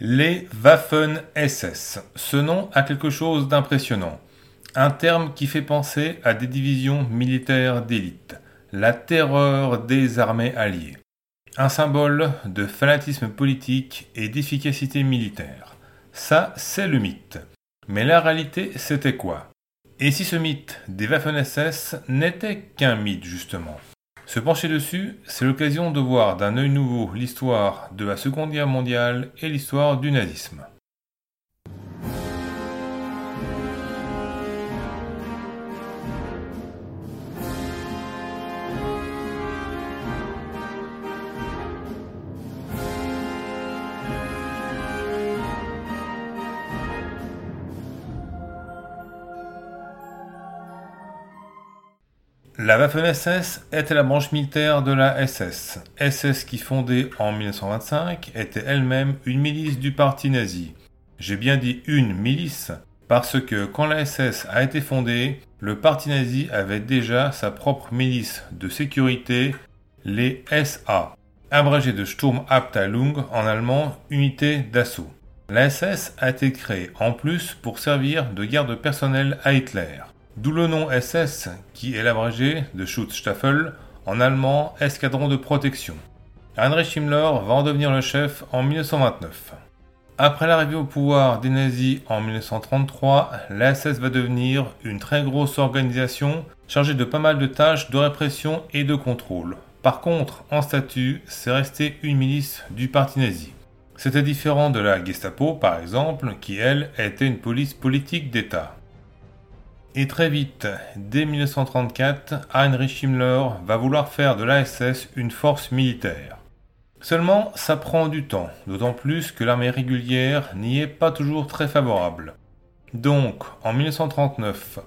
Les Waffen-SS. Ce nom a quelque chose d'impressionnant. Un terme qui fait penser à des divisions militaires d'élite. La terreur des armées alliées. Un symbole de fanatisme politique et d'efficacité militaire. Ça, c'est le mythe. Mais la réalité, c'était quoi? Et si ce mythe des Waffen-SS n'était qu'un mythe, justement? Se pencher dessus, c'est l'occasion de voir d'un œil nouveau l'histoire de la Seconde Guerre mondiale et l'histoire du nazisme. La Waffen-SS était la branche militaire de la SS. SS qui fondée en 1925 était elle-même une milice du parti nazi. J'ai bien dit une milice parce que quand la SS a été fondée, le parti nazi avait déjà sa propre milice de sécurité, les SA, abrégé de Sturmabteilung en allemand, unité d'assaut. La SS a été créée en plus pour servir de garde personnelle à Hitler. D'où le nom SS, qui est l'abrégé de Schutzstaffel, en allemand escadron de protection. Heinrich Himmler va en devenir le chef en 1929. Après l'arrivée au pouvoir des nazis en 1933, la SS va devenir une très grosse organisation chargée de pas mal de tâches de répression et de contrôle. Par contre, en statut, c'est resté une milice du parti nazi. C'était différent de la Gestapo, par exemple, qui, elle, était une police politique d'État. Et très vite, dès 1934, Heinrich Himmler va vouloir faire de l'ASS une force militaire. Seulement, ça prend du temps, d'autant plus que l'armée régulière n'y est pas toujours très favorable. Donc, en 1939,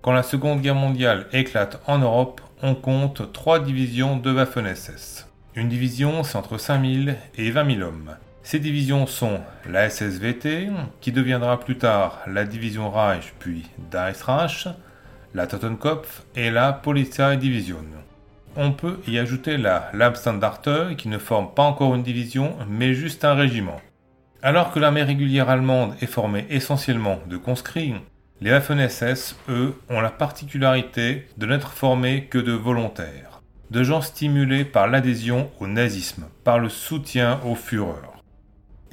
quand la Seconde Guerre mondiale éclate en Europe, on compte trois divisions de Waffen-SS. Une division, c'est entre 5000 et 20 000 hommes. Ces divisions sont la SSVT, qui deviendra plus tard la division Reich puis Reichsreich, la Totenkopf et la Polizeidivision. On peut y ajouter la Labstandarte, qui ne forme pas encore une division, mais juste un régiment. Alors que l'armée régulière allemande est formée essentiellement de conscrits, les Waffen-SS, eux, ont la particularité de n'être formés que de volontaires, de gens stimulés par l'adhésion au nazisme, par le soutien au Führer.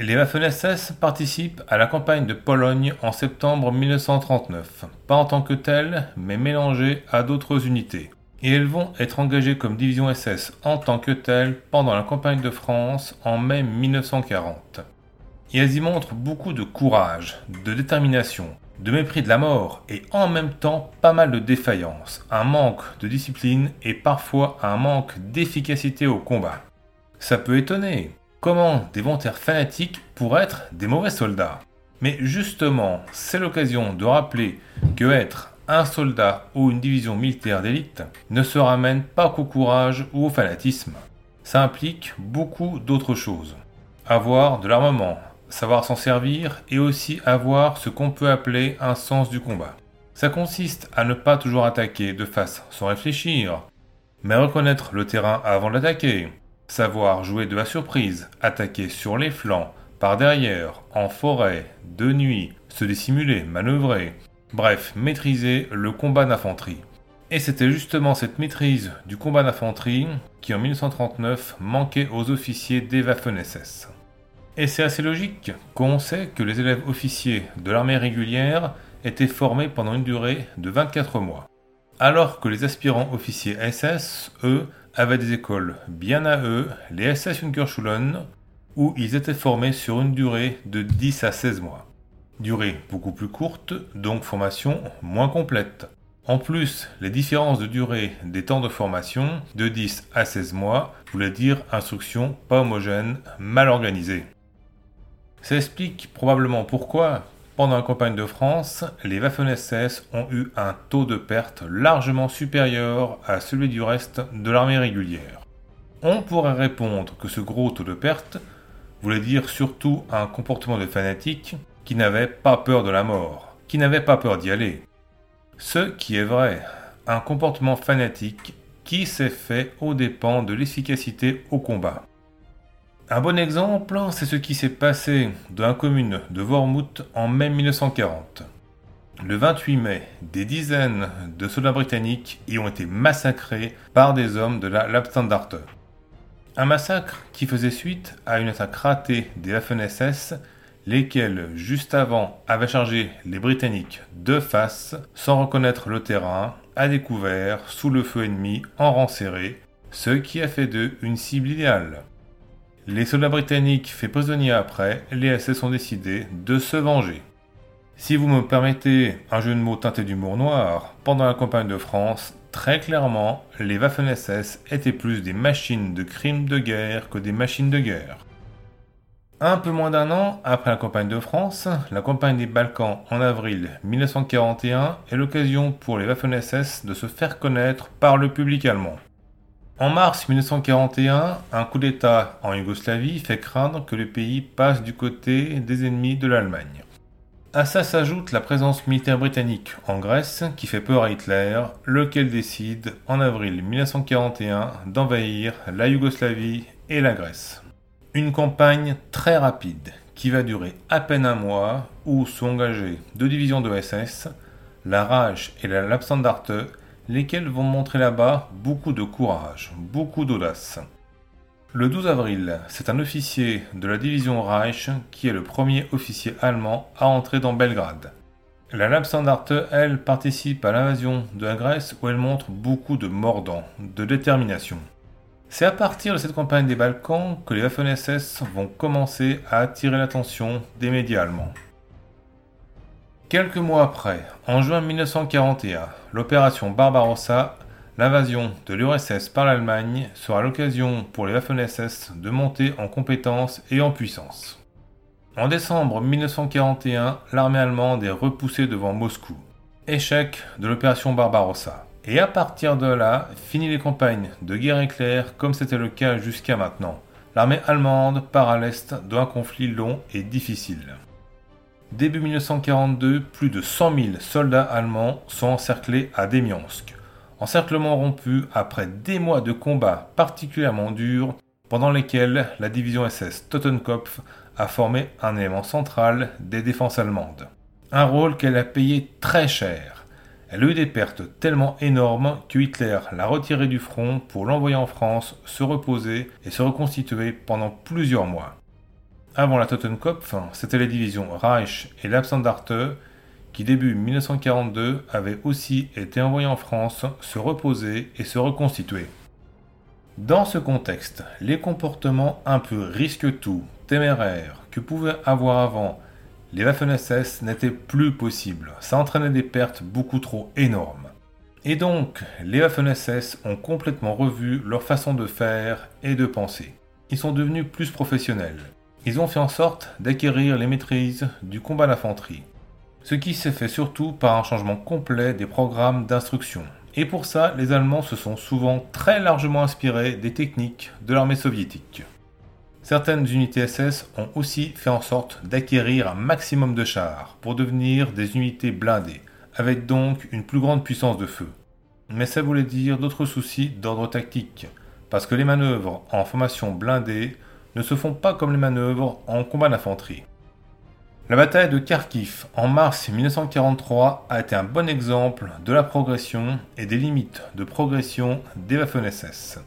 Les Waffen-SS participent à la campagne de Pologne en septembre 1939, pas en tant que telles, mais mélangées à d'autres unités. Et elles vont être engagées comme division SS en tant que telles pendant la campagne de France en mai 1940. Et elles y montrent beaucoup de courage, de détermination, de mépris de la mort et en même temps pas mal de défaillance, un manque de discipline et parfois un manque d'efficacité au combat. Ça peut étonner, Comment des volontaires fanatiques pourraient être des mauvais soldats? Mais justement, c'est l'occasion de rappeler que être un soldat ou une division militaire d'élite ne se ramène pas qu'au courage ou au fanatisme. Ça implique beaucoup d'autres choses. Avoir de l'armement, savoir s'en servir et aussi avoir ce qu'on peut appeler un sens du combat. Ça consiste à ne pas toujours attaquer de face sans réfléchir, mais reconnaître le terrain avant d'attaquer, Savoir jouer de la surprise, attaquer sur les flancs, par derrière, en forêt, de nuit, se dissimuler, manœuvrer, bref, maîtriser le combat d'infanterie. Et c'était justement cette maîtrise du combat d'infanterie qui en 1939 manquait aux officiers des Waffen-SS. Et c'est assez logique qu'on sait que les élèves officiers de l'armée régulière étaient formés pendant une durée de 24 mois. Alors que les aspirants officiers SS, eux, avaient des écoles bien à eux, les SS Junkerschulen, où ils étaient formés sur une durée de 10 à 16 mois. Durée beaucoup plus courte, donc formation moins complète. En plus, les différences de durée des temps de formation, de 10 à 16 mois, voulaient dire instruction pas homogène, mal organisée. Ça explique probablement pourquoi, pendant la campagne de France, les Waffen-SS ont eu un taux de perte largement supérieur à celui du reste de l'armée régulière. On pourrait répondre que ce gros taux de perte voulait dire surtout un comportement de fanatique qui n'avait pas peur de la mort, qui n'avait pas peur d'y aller. Ce qui est vrai, un comportement fanatique qui s'est fait aux dépens de l'efficacité au combat. Un bon exemple, c'est ce qui s'est passé dans la commune de Wormhout en mai 1940. Le 28 mai, des dizaines de soldats britanniques y ont été massacrés par des hommes de la Lapstandarte. Un massacre qui faisait suite à une attaque ratée des Waffen-SS, lesquels, juste avant, avaient chargé les Britanniques de face, sans reconnaître le terrain, à découvert, sous le feu ennemi, en rang serré, ce qui a fait d'eux une cible idéale. Les soldats britanniques faits prisonniers après, les SS ont décidé de se venger. Si vous me permettez un jeu de mots teinté d'humour noir, pendant la campagne de France, très clairement, les Waffen-SS étaient plus des machines de crimes de guerre que des machines de guerre. Un peu moins d'un an après la campagne de France, la campagne des Balkans en avril 1941 est l'occasion pour les Waffen-SS de se faire connaître par le public allemand. En mars 1941, un coup d'État en Yougoslavie fait craindre que le pays passe du côté des ennemis de l'Allemagne. À ça s'ajoute la présence militaire britannique en Grèce qui fait peur à Hitler, lequel décide en avril 1941 d'envahir la Yougoslavie et la Grèce. Une campagne très rapide qui va durer à peine un mois où sont engagées deux divisions de SS, la Reich et la Lapsandarte, lesquelles vont montrer là-bas beaucoup de courage, beaucoup d'audace. Le 12 avril, c'est un officier de la division Reich qui est le premier officier allemand à entrer dans Belgrade. La Lapsandarte, elle, participe à l'invasion de la Grèce où elle montre beaucoup de mordant, de détermination. C'est à partir de cette campagne des Balkans que les Waffen-SS vont commencer à attirer l'attention des médias allemands. Quelques mois après, en juin 1941, l'opération Barbarossa L'invasion de l'URSS par l'Allemagne sera l'occasion pour les Waffen-SS de monter en compétences et en puissance. En décembre 1941, l'armée allemande est repoussée devant Moscou. Échec de l'opération Barbarossa. Et à partir de là, fini les campagnes de guerre éclair comme c'était le cas jusqu'à maintenant. L'armée allemande part à l'est d'un conflit long et difficile. Début 1942, plus de 100 000 soldats allemands sont encerclés à Demiansk. Encerclement rompu après des mois de combats particulièrement durs pendant lesquels la division SS Totenkopf a formé un élément central des défenses allemandes. Un rôle qu'elle a payé très cher. Elle a eu des pertes tellement énormes que Hitler l'a retirée du front pour l'envoyer en France se reposer et se reconstituer pendant plusieurs mois. Avant la Totenkopf, c'était les divisions Reich et Lapsandarte qui début 1942 avait aussi été envoyé en France se reposer et se reconstituer. Dans ce contexte, les comportements un peu risque-tout, téméraires que pouvaient avoir avant les Waffen-SS n'étaient plus possibles. Ça entraînait des pertes beaucoup trop énormes. Et donc, les Waffen-SS ont complètement revu leur façon de faire et de penser. Ils sont devenus plus professionnels. Ils ont fait en sorte d'acquérir les maîtrises du combat d'infanterie ce qui s'est fait surtout par un changement complet des programmes d'instruction. Et pour ça, les Allemands se sont souvent très largement inspirés des techniques de l'armée soviétique. Certaines unités SS ont aussi fait en sorte d'acquérir un maximum de chars pour devenir des unités blindées, avec donc une plus grande puissance de feu. Mais ça voulait dire d'autres soucis d'ordre tactique, parce que les manœuvres en formation blindée ne se font pas comme les manœuvres en combat d'infanterie. La bataille de Kharkiv en mars 1943 a été un bon exemple de la progression et des limites de progression des Waffen-SS.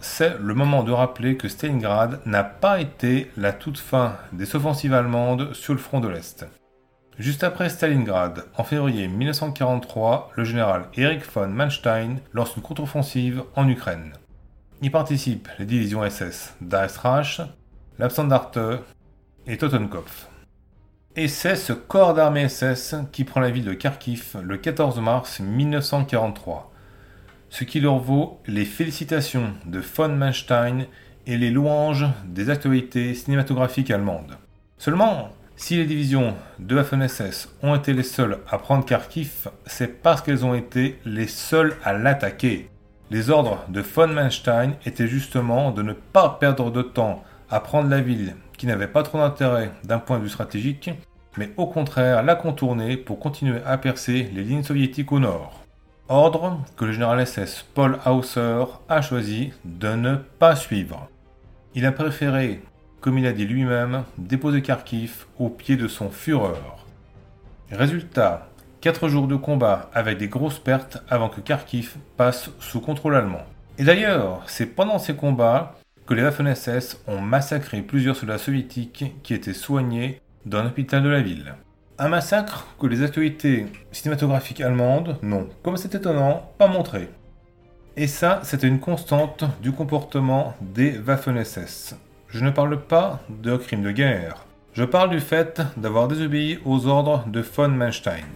C'est le moment de rappeler que Stalingrad n'a pas été la toute fin des offensives allemandes sur le front de l'Est. Juste après Stalingrad, en février 1943, le général Erich von Manstein lance une contre-offensive en Ukraine. Y participent les divisions SS d'Aestrach, l'Absandarte et Totenkopf. Et c'est ce corps d'armée SS qui prend la ville de Kharkiv le 14 mars 1943, ce qui leur vaut les félicitations de von Manstein et les louanges des actualités cinématographiques allemandes. Seulement, si les divisions de Waffen-SS ont été les seules à prendre Kharkiv, c'est parce qu'elles ont été les seules à l'attaquer. Les ordres de von Manstein étaient justement de ne pas perdre de temps à prendre la ville qui n'avait pas trop d'intérêt d'un point de vue stratégique, mais au contraire la contourner pour continuer à percer les lignes soviétiques au nord. Ordre que le général SS Paul Hauser a choisi de ne pas suivre. Il a préféré, comme il a dit lui-même, déposer Kharkiv au pied de son Führer. Résultat, 4 jours de combat avec des grosses pertes avant que Kharkiv passe sous contrôle allemand. Et d'ailleurs, c'est pendant ces combats que les Waffen-SS ont massacré plusieurs soldats soviétiques qui étaient soignés dans l'hôpital de la ville. Un massacre que les actualités cinématographiques allemandes n'ont, comme c'est étonnant, pas montré. Et ça, c'était une constante du comportement des Waffen-SS. Je ne parle pas de crimes de guerre. Je parle du fait d'avoir désobéi aux ordres de von Manstein.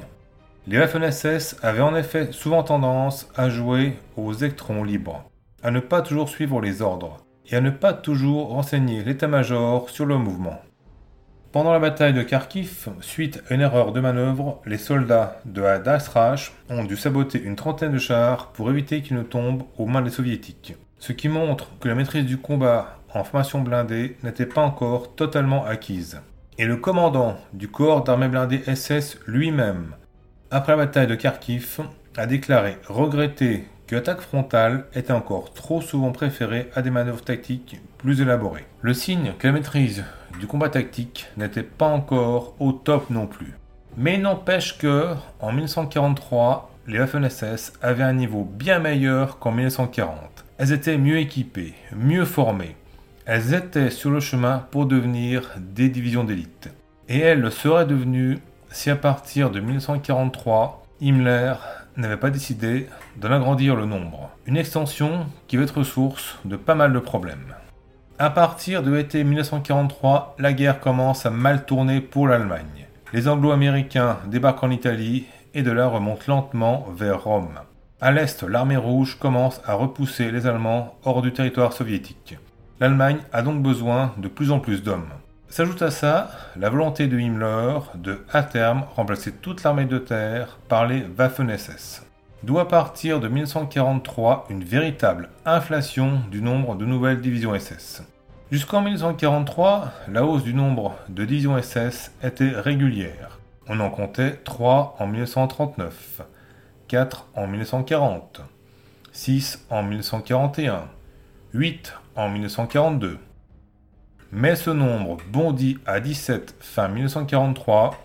Les Waffen-SS avaient en effet souvent tendance à jouer aux électrons libres, à ne pas toujours suivre les ordres, et à ne pas toujours renseigner l'état-major sur le mouvement. Pendant la bataille de Kharkiv, suite à une erreur de manœuvre, les soldats de la Dasrach ont dû saboter une trentaine de chars pour éviter qu'ils ne tombent aux mains des soviétiques. Ce qui montre que la maîtrise du combat en formation blindée n'était pas encore totalement acquise. Et le commandant du corps d'armée blindée SS lui-même, après la bataille de Kharkiv, a déclaré regretter que l'attaque frontale était encore trop souvent préférée à des manœuvres tactiques plus élaborées. Le signe que la maîtrise du combat tactique n'était pas encore au top non plus. Mais n'empêche que, en 1943, les Waffen-SS avaient un niveau bien meilleur qu'en 1940. Elles étaient mieux équipées, mieux formées. Elles étaient sur le chemin pour devenir des divisions d'élite. Et elles le seraient devenues si à partir de 1943, Himmler n'avait pas décidé d'en agrandir le nombre. Une extension qui va être source de pas mal de problèmes. À partir de l'été 1943, la guerre commence à mal tourner pour l'Allemagne. Les Anglo-Américains débarquent en Italie et de là remontent lentement vers Rome. À l'est, l'armée rouge commence à repousser les Allemands hors du territoire soviétique. L'Allemagne a donc besoin de plus en plus d'hommes. S'ajoute à ça la volonté de Himmler de, à terme, remplacer toute l'armée de terre par les Waffen-SS. D'où à partir de 1943 une véritable inflation du nombre de nouvelles divisions SS. Jusqu'en 1943, la hausse du nombre de divisions SS était régulière. On en comptait 3 en 1939, 4 en 1940, 6 en 1941, 8 en 1942. Mais ce nombre bondit à 17 fin 1943,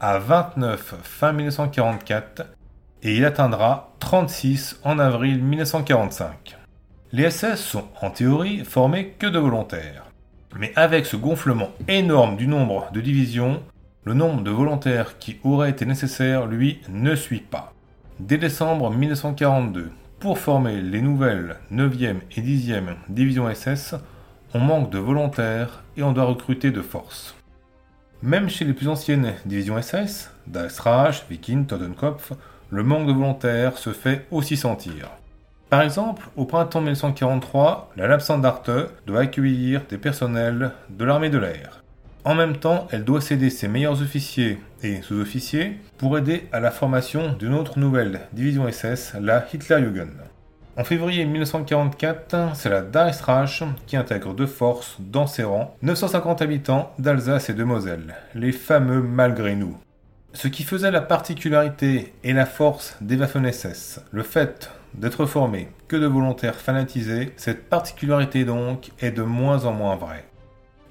à 29 fin 1944 et il atteindra 36 en avril 1945. Les SS sont en théorie formés que de volontaires. Mais avec ce gonflement énorme du nombre de divisions, le nombre de volontaires qui aurait été nécessaire, lui, ne suit pas. Dès décembre 1942, pour former les nouvelles 9e et 10e divisions SS, on manque de volontaires et on doit recruter de force. Même chez les plus anciennes divisions SS, Reichsreich, Viking, Totenkopf, le manque de volontaires se fait aussi sentir. Par exemple, au printemps 1943, la Lapsandarte doit accueillir des personnels de l'armée de l'air. En même temps, elle doit céder ses meilleurs officiers et sous-officiers pour aider à la formation d'une autre nouvelle division SS, la Hitlerjugend. En février 1944, c'est la Reichsreich qui intègre de force dans ses rangs 950 habitants d'Alsace et de Moselle, les fameux malgré nous. Ce qui faisait la particularité et la force des Waffen-SS, le fait d'être formés que de volontaires fanatisés, cette particularité donc est de moins en moins vraie.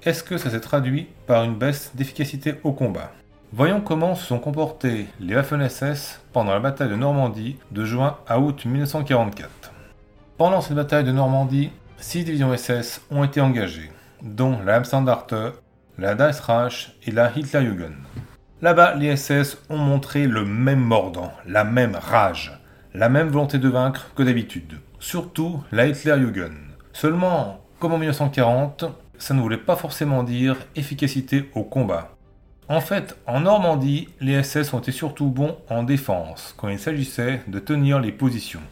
Est-ce que ça s'est traduit par une baisse d'efficacité au combat? Voyons comment se sont comportés les Waffen-SS pendant la bataille de Normandie de juin à août 1944. Pendant cette bataille de Normandie, six divisions SS ont été engagées, dont la Amsterdarte, la Reichsreich et la Hitlerjugend. Là-bas, les SS ont montré le même mordant, la même rage, la même volonté de vaincre que d'habitude. Surtout la Hitlerjugend. Seulement, comme en 1940, ça ne voulait pas forcément dire efficacité au combat. En fait, en Normandie, les SS ont été surtout bons en défense, quand il s'agissait de tenir les positions.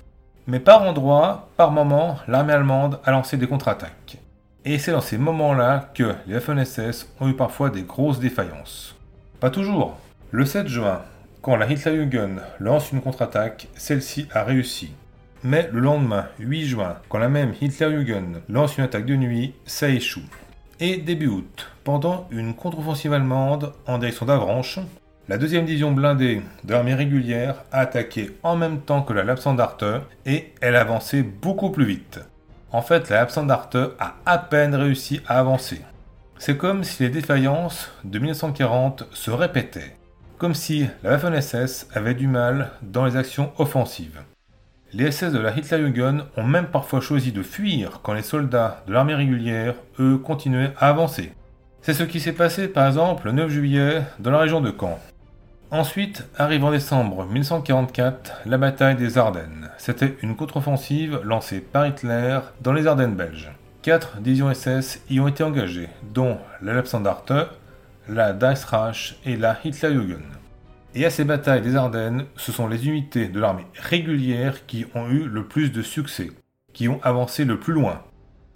Mais par endroits, par moments, l'armée allemande a lancé des contre-attaques. Et c'est dans ces moments-là que les Waffen-SS ont eu parfois des grosses défaillances. Pas toujours. Le 7 juin, quand la Hitlerjugend lance une contre-attaque, celle-ci a réussi. Mais le lendemain, 8 juin, quand la même Hitlerjugend lance une attaque de nuit, ça échoue. Et début août, pendant une contre-offensive allemande en direction d'Avranches, la deuxième division blindée de l'armée régulière a attaqué en même temps que la Lapsandarte et elle avançait beaucoup plus vite. En fait, la Absandarte a à peine réussi à avancer. C'est comme si les défaillances de 1940 se répétaient, comme si la Waffen-SS avait du mal dans les actions offensives. Les SS de la Hitlerjugend ont même parfois choisi de fuir quand les soldats de l'armée régulière, eux, continuaient à avancer. C'est ce qui s'est passé par exemple le 9 juillet dans la région de Caen. Ensuite arrive en décembre 1944 la bataille des Ardennes. C'était une contre-offensive lancée par Hitler dans les Ardennes belges. Quatre divisions SS y ont été engagées, dont la Lepsandarte, la Reichsreich et la Hitlerjugend. Et à ces batailles des Ardennes, ce sont les unités de l'armée régulière qui ont eu le plus de succès, qui ont avancé le plus loin.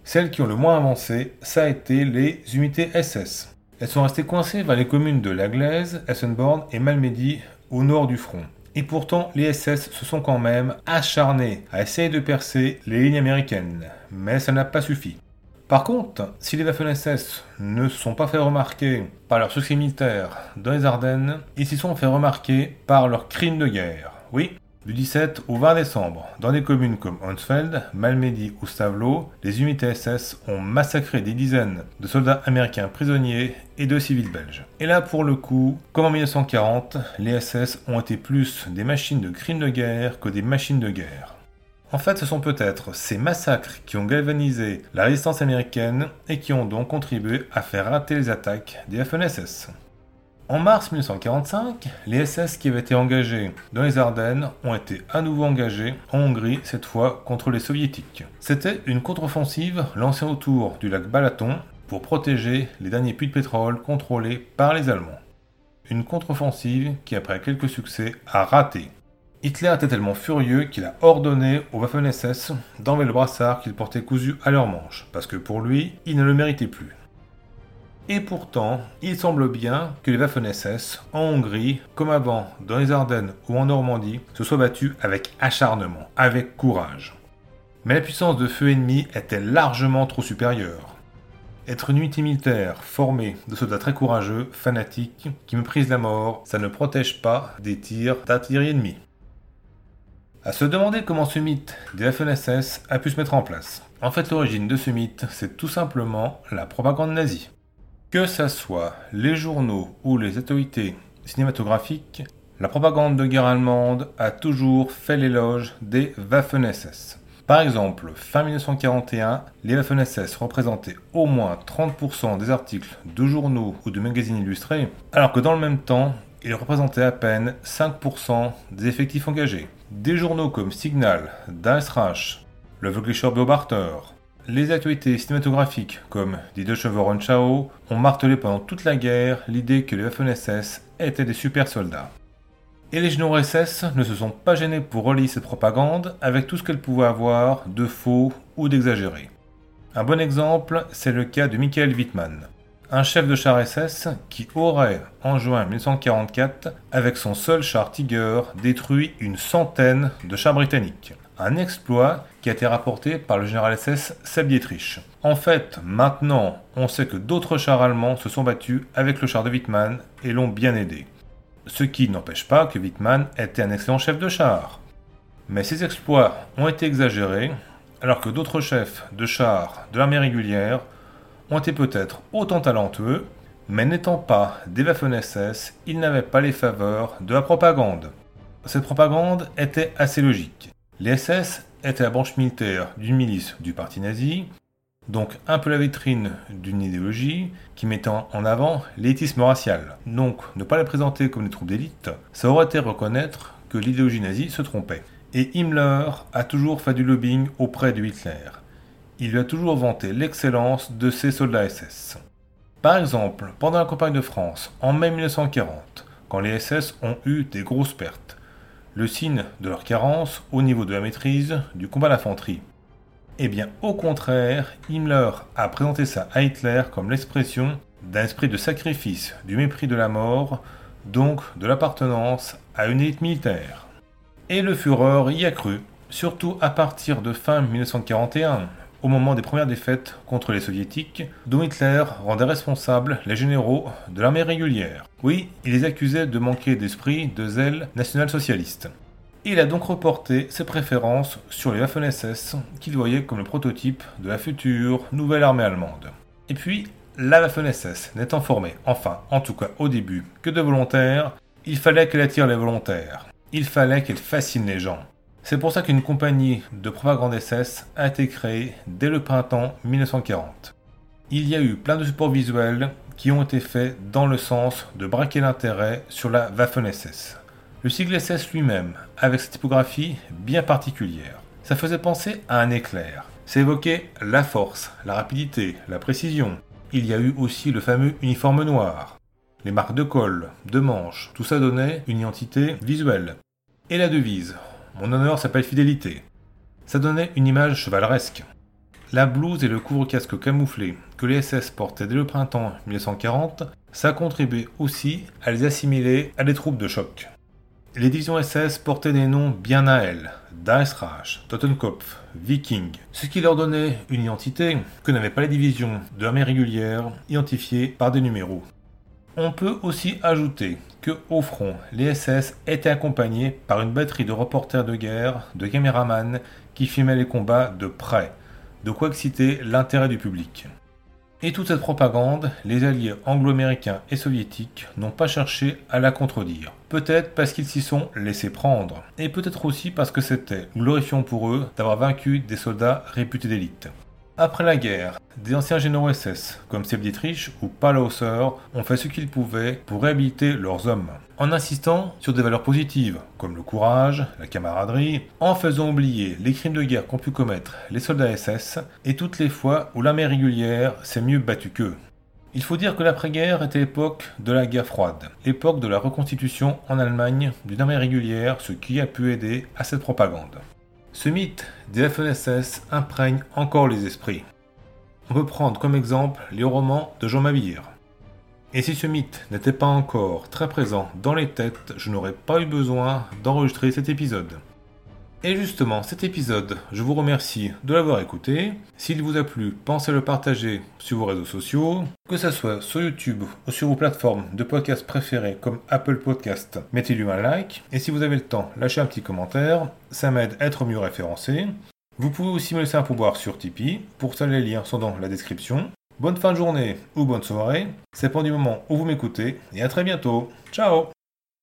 Celles qui ont le moins avancé, ça a été les unités SS. Elles sont restées coincées vers les communes de La Glaise, Essenborn et Malmedy au nord du front. Et pourtant, les SS se sont quand même acharnés à essayer de percer les lignes américaines, mais ça n'a pas suffi. Par contre, si les Waffen-SS ne sont pas fait remarquer par leur succès militaire dans les Ardennes, ils s'y sont fait remarquer par leurs crimes de guerre. Oui, du 17 au 20 décembre, dans des communes comme Honsfeld, Malmedy ou Stavelot, les unités SS ont massacré des dizaines de soldats américains prisonniers et de civils belges. Et là, pour le coup, comme en 1940, les SS ont été plus des machines de crimes de guerre que des machines de guerre. En fait, ce sont peut-être ces massacres qui ont galvanisé la résistance américaine et qui ont donc contribué à faire rater les attaques des Waffen-SS. En mars 1945, les SS qui avaient été engagés dans les Ardennes ont été à nouveau engagés en Hongrie, cette fois contre les soviétiques. C'était une contre-offensive lancée autour du lac Balaton pour protéger les derniers puits de pétrole contrôlés par les Allemands. Une contre-offensive qui, après quelques succès, a raté. Hitler était tellement furieux qu'il a ordonné aux Waffen-SS d'enlever le brassard qu'ils portaient cousu à leurs manches, parce que pour lui, il ne le méritait plus. Et pourtant, il semble bien que les Waffen-SS, en Hongrie, comme avant dans les Ardennes ou en Normandie, se soient battus avec acharnement, avec courage. Mais la puissance de feu ennemi était largement trop supérieure? Être une unité militaire formée de soldats très courageux, fanatiques, qui méprisent la mort, ça ne protège pas des tirs d'artillerie ennemie. À se demander comment ce mythe des FNSS a pu se mettre en place. En fait, l'origine de ce mythe, c'est tout simplement la propagande nazie. Que ce soit les journaux ou les autorités cinématographiques, la propagande de guerre allemande a toujours fait l'éloge des Waffen-SS. Par exemple, fin 1941, les Waffen-SS représentaient au moins 30% des articles de journaux ou de magazines illustrés, alors que dans le même temps, ils représentaient à peine 5% des effectifs engagés. Des journaux comme Signal, Das le Vöglischer Beobachter, les actualités cinématographiques comme Die Deutsche Wochenschau ont martelé pendant toute la guerre l'idée que les Waffen-SS étaient des super soldats. Et les généraux SS ne se sont pas gênés pour relier cette propagande avec tout ce qu'elle pouvait avoir de faux ou d'exagéré. Un bon exemple, c'est le cas de Michael Wittmann un chef de char SS qui aurait, en juin 1944, avec son seul char Tiger, détruit une centaine de chars britanniques. Un exploit qui a été rapporté par le général SS Seb Dietrich. En fait, maintenant, on sait que d'autres chars allemands se sont battus avec le char de Wittmann et l'ont bien aidé. Ce qui n'empêche pas que Wittmann était un excellent chef de char. Mais ces exploits ont été exagérés, alors que d'autres chefs de chars de l'armée régulière ont été peut-être autant talentueux, mais n'étant pas des Waffen-SS, ils n'avaient pas les faveurs de la propagande. Cette propagande était assez logique. Les SS étaient la branche militaire d'une milice du parti nazi, donc un peu la vitrine d'une idéologie qui mettait en avant l'éthisme racial. Donc ne pas les présenter comme des troupes d'élite, ça aurait été reconnaître que l'idéologie nazie se trompait. Et Himmler a toujours fait du lobbying auprès de Hitler il lui a toujours vanté l'excellence de ses soldats SS. Par exemple, pendant la campagne de France, en mai 1940, quand les SS ont eu des grosses pertes, le signe de leur carence au niveau de la maîtrise du combat d'infanterie. Eh bien, au contraire, Himmler a présenté ça à Hitler comme l'expression d'un esprit de sacrifice, du mépris de la mort, donc de l'appartenance à une élite militaire. Et le Führer y a cru, surtout à partir de fin 1941, au moment des premières défaites contre les soviétiques, dont Hitler rendait responsables les généraux de l'armée régulière. Oui, il les accusait de manquer d'esprit, de zèle national-socialiste. Il a donc reporté ses préférences sur les Waffen-SS qu'il voyait comme le prototype de la future nouvelle armée allemande. Et puis, la Waffen-SS n'étant formée, enfin, en tout cas au début, que de volontaires, il fallait qu'elle attire les volontaires. Il fallait qu'elle fascine les gens. C'est pour ça qu'une compagnie de propagande SS a été créée dès le printemps 1940. Il y a eu plein de supports visuels qui ont été faits dans le sens de braquer l'intérêt sur la Waffen-SS. Le sigle SS lui-même, avec sa typographie bien particulière, ça faisait penser à un éclair. Ça évoquait la force, la rapidité, la précision. Il y a eu aussi le fameux uniforme noir, les marques de col, de manches, tout ça donnait une identité visuelle. Et la devise, mon honneur s'appelle fidélité. Ça donnait une image chevaleresque. La blouse et le couvre-casque camouflé que les SS portaient dès le printemps 1940, ça contribuait aussi à les assimiler à des troupes de choc. Les divisions SS portaient des noms bien à elles, Reichsreich, Totenkopf, Viking, ce qui leur donnait une identité que n'avaient pas les divisions de l'armée régulière identifiées par des numéros. On peut aussi ajouter que au front, les SS étaient accompagnés par une batterie de reporters de guerre, de caméramans qui filmaient les combats de près, de quoi exciter l'intérêt du public. Et toute cette propagande, les alliés anglo-américains et soviétiques n'ont pas cherché à la contredire. Peut-être parce qu'ils s'y sont laissés prendre, et peut-être aussi parce que c'était glorifiant pour eux d'avoir vaincu des soldats réputés d'élite. Après la guerre, des anciens généraux SS, comme Sepp Dietrich ou Paul Hauser, ont fait ce qu'ils pouvaient pour réhabiliter leurs hommes, en insistant sur des valeurs positives, comme le courage, la camaraderie, en faisant oublier les crimes de guerre qu'ont pu commettre les soldats SS, et toutes les fois où l'armée régulière s'est mieux battue qu'eux. Il faut dire que l'après-guerre était l'époque de la guerre froide, l'époque de la reconstitution en Allemagne d'une armée régulière, ce qui a pu aider à cette propagande. Ce mythe des FNSS imprègne encore les esprits. On peut prendre comme exemple les romans de Jean Mabir. Et si ce mythe n'était pas encore très présent dans les têtes, je n'aurais pas eu besoin d'enregistrer cet épisode. Et justement, cet épisode, je vous remercie de l'avoir écouté. S'il vous a plu, pensez à le partager sur vos réseaux sociaux, que ce soit sur YouTube ou sur vos plateformes de podcast préférées comme Apple Podcast. Mettez-lui un like. Et si vous avez le temps, lâchez un petit commentaire. Ça m'aide à être mieux référencé. Vous pouvez aussi me laisser un pouvoir sur Tipeee. Pour ça, les liens sont dans la description. Bonne fin de journée ou bonne soirée. C'est pour du moment où vous m'écoutez. Et à très bientôt. Ciao